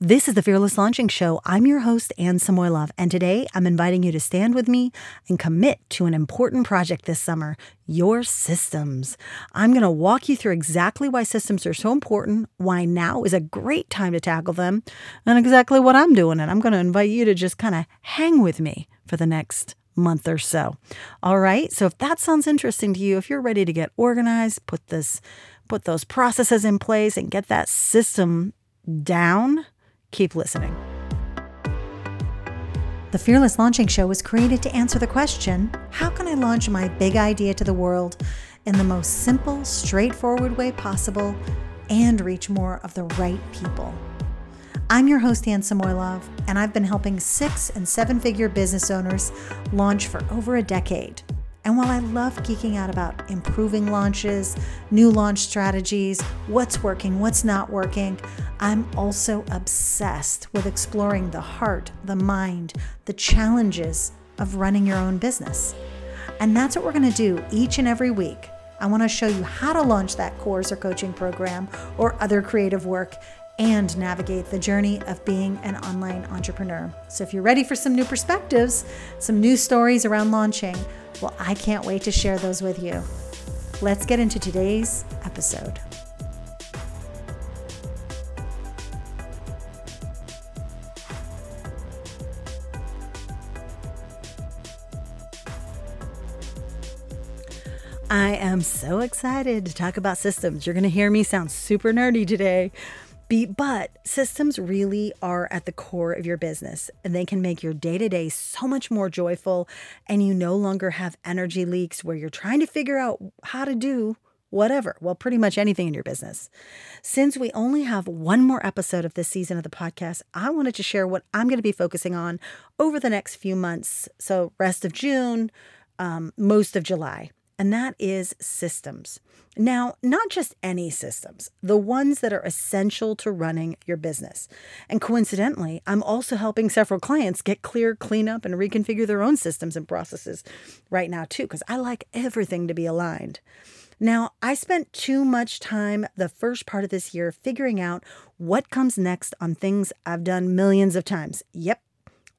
This is the Fearless Launching Show. I'm your host, Anne Samoilov, and today I'm inviting you to stand with me and commit to an important project this summer your systems. I'm going to walk you through exactly why systems are so important, why now is a great time to tackle them, and exactly what I'm doing. And I'm going to invite you to just kind of hang with me for the next month or so. All right. So if that sounds interesting to you, if you're ready to get organized, put this put those processes in place and get that system down, Keep listening. The Fearless Launching Show was created to answer the question how can I launch my big idea to the world in the most simple, straightforward way possible and reach more of the right people? I'm your host, Anne Samoilov, and I've been helping six and seven figure business owners launch for over a decade. And while I love geeking out about improving launches, new launch strategies, what's working, what's not working, I'm also obsessed with exploring the heart, the mind, the challenges of running your own business. And that's what we're going to do each and every week. I want to show you how to launch that course or coaching program or other creative work and navigate the journey of being an online entrepreneur. So, if you're ready for some new perspectives, some new stories around launching, well, I can't wait to share those with you. Let's get into today's episode. I am so excited to talk about systems. You're going to hear me sound super nerdy today, but systems really are at the core of your business and they can make your day to day so much more joyful. And you no longer have energy leaks where you're trying to figure out how to do whatever. Well, pretty much anything in your business. Since we only have one more episode of this season of the podcast, I wanted to share what I'm going to be focusing on over the next few months. So, rest of June, um, most of July and that is systems. Now, not just any systems, the ones that are essential to running your business. And coincidentally, I'm also helping several clients get clear, clean up, and reconfigure their own systems and processes right now, too, because I like everything to be aligned. Now, I spent too much time the first part of this year figuring out what comes next on things I've done millions of times. Yep,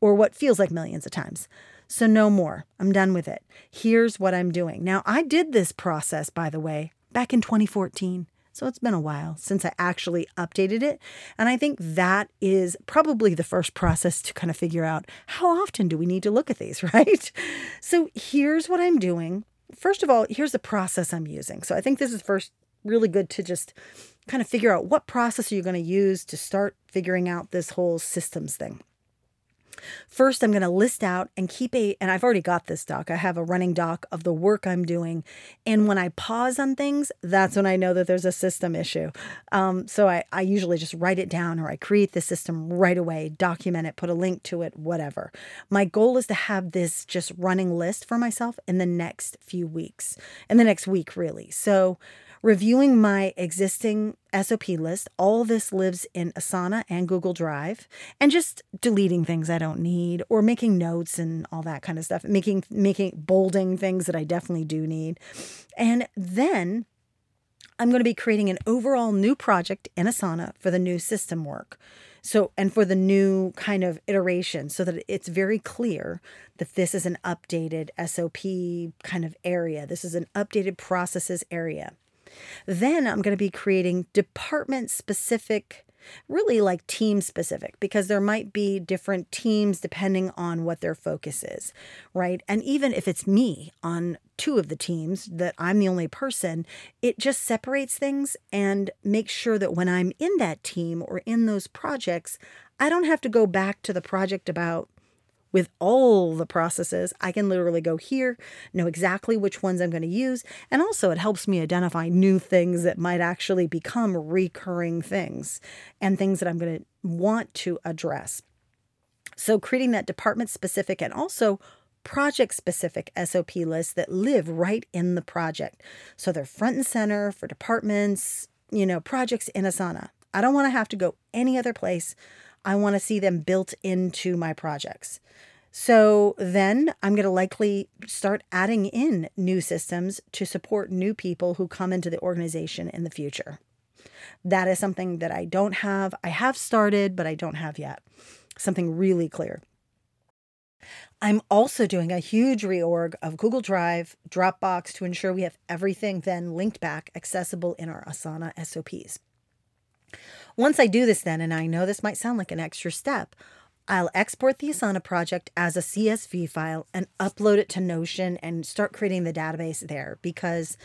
or what feels like millions of times. So, no more. I'm done with it. Here's what I'm doing. Now, I did this process, by the way, back in 2014. So it's been a while since I actually updated it. And I think that is probably the first process to kind of figure out how often do we need to look at these, right? So here's what I'm doing. First of all, here's the process I'm using. So I think this is first really good to just kind of figure out what process are you going to use to start figuring out this whole systems thing. First, I'm going to list out and keep a, and I've already got this doc. I have a running doc of the work I'm doing. And when I pause on things, that's when I know that there's a system issue. Um, so I, I usually just write it down or I create the system right away, document it, put a link to it, whatever. My goal is to have this just running list for myself in the next few weeks, in the next week, really. So, reviewing my existing SOP list. All this lives in Asana and Google Drive, and just deleting things I don't need or making notes and all that kind of stuff, making making bolding things that I definitely do need. And then I'm going to be creating an overall new project in Asana for the new system work. So, and for the new kind of iteration, so that it's very clear that this is an updated SOP kind of area. This is an updated processes area. Then I'm going to be creating department specific really like team specific because there might be different teams depending on what their focus is, right? And even if it's me on two of the teams that I'm the only person, it just separates things and makes sure that when I'm in that team or in those projects, I don't have to go back to the project about with all the processes, I can literally go here, know exactly which ones I'm going to use. And also, it helps me identify new things that might actually become recurring things and things that I'm going to want to address. So, creating that department specific and also project specific SOP lists that live right in the project. So, they're front and center for departments, you know, projects in Asana. I don't want to have to go any other place I want to see them built into my projects. So then I'm going to likely start adding in new systems to support new people who come into the organization in the future. That is something that I don't have. I have started, but I don't have yet. Something really clear. I'm also doing a huge reorg of Google Drive, Dropbox to ensure we have everything then linked back accessible in our Asana SOPs. Once I do this, then, and I know this might sound like an extra step, I'll export the Asana project as a CSV file and upload it to Notion and start creating the database there because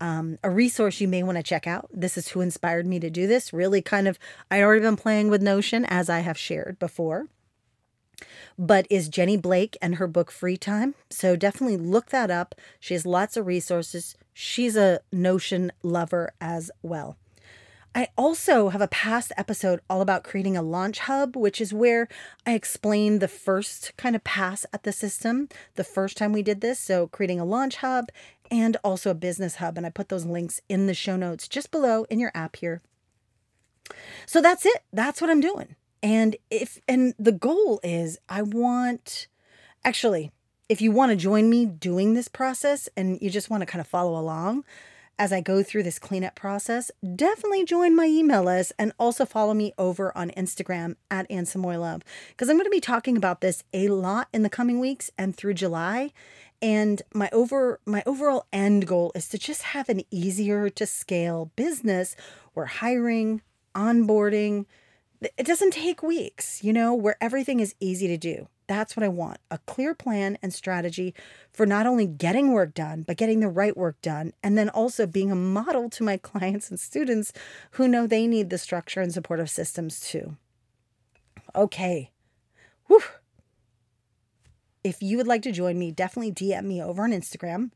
um, a resource you may want to check out. This is who inspired me to do this. Really, kind of, I'd already been playing with Notion as I have shared before but is Jenny Blake and her book Free Time. So definitely look that up. She has lots of resources. She's a Notion lover as well. I also have a past episode all about creating a launch hub, which is where I explain the first kind of pass at the system, the first time we did this. So, creating a launch hub and also a business hub. And I put those links in the show notes just below in your app here. So, that's it. That's what I'm doing. And if, and the goal is I want, actually, if you want to join me doing this process and you just want to kind of follow along, as I go through this cleanup process, definitely join my email list and also follow me over on Instagram at Anne Samoilov because I'm going to be talking about this a lot in the coming weeks and through July. And my over my overall end goal is to just have an easier to scale business where hiring, onboarding, it doesn't take weeks, you know, where everything is easy to do. That's what I want a clear plan and strategy for not only getting work done, but getting the right work done. And then also being a model to my clients and students who know they need the structure and supportive systems too. Okay. Whew. If you would like to join me, definitely DM me over on Instagram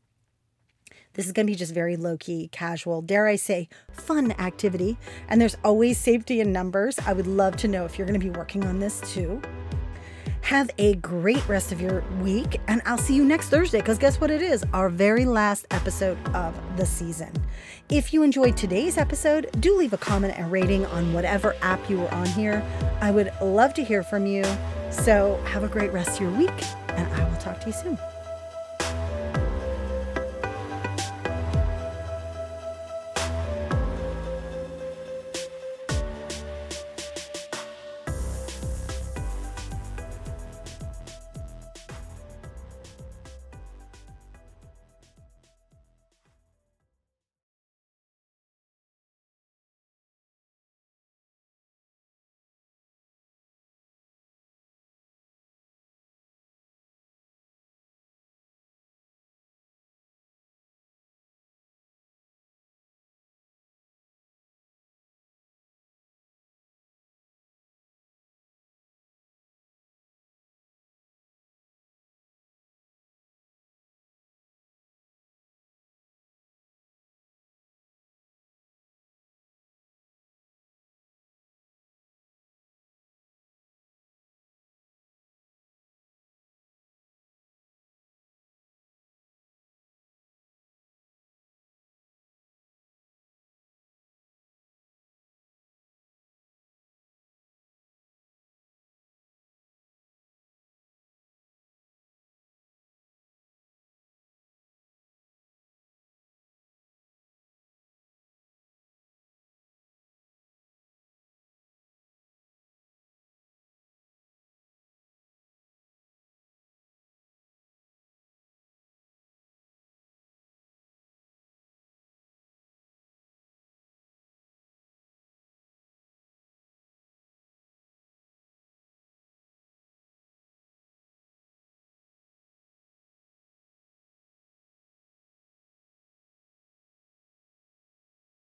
this is going to be just very low key, casual, dare I say, fun activity. And there's always safety in numbers. I would love to know if you're going to be working on this too. Have a great rest of your week, and I'll see you next Thursday because guess what it is? Our very last episode of the season. If you enjoyed today's episode, do leave a comment and rating on whatever app you were on here. I would love to hear from you. So, have a great rest of your week, and I will talk to you soon.